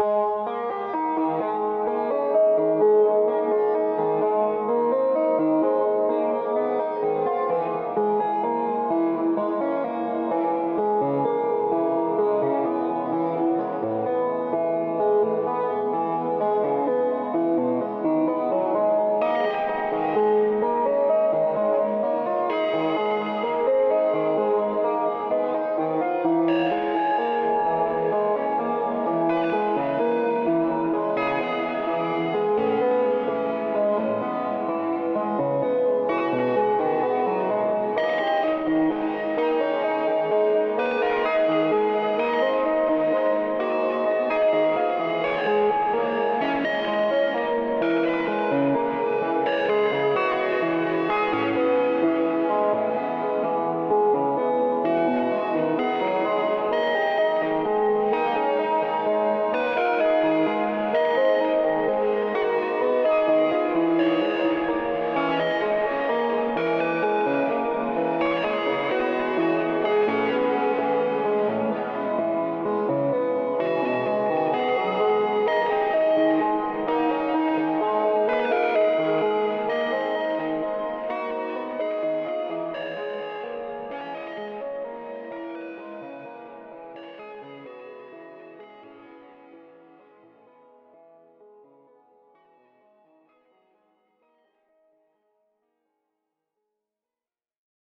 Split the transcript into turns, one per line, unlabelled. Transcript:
Música